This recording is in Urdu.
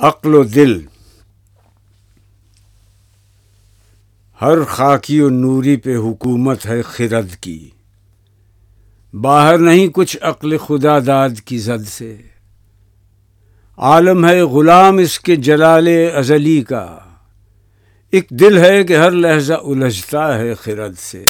عقل و دل۔ ہر خاکی و نوری پہ حکومت ہے خرد کی۔ باہر نہیں کچھ عقل خدا داد کی زد سے۔ عالم ہے غلام اس کے جلال ازلی کا۔ ایک دل ہے کہ ہر لہجہ الجھتا ہے خرد سے۔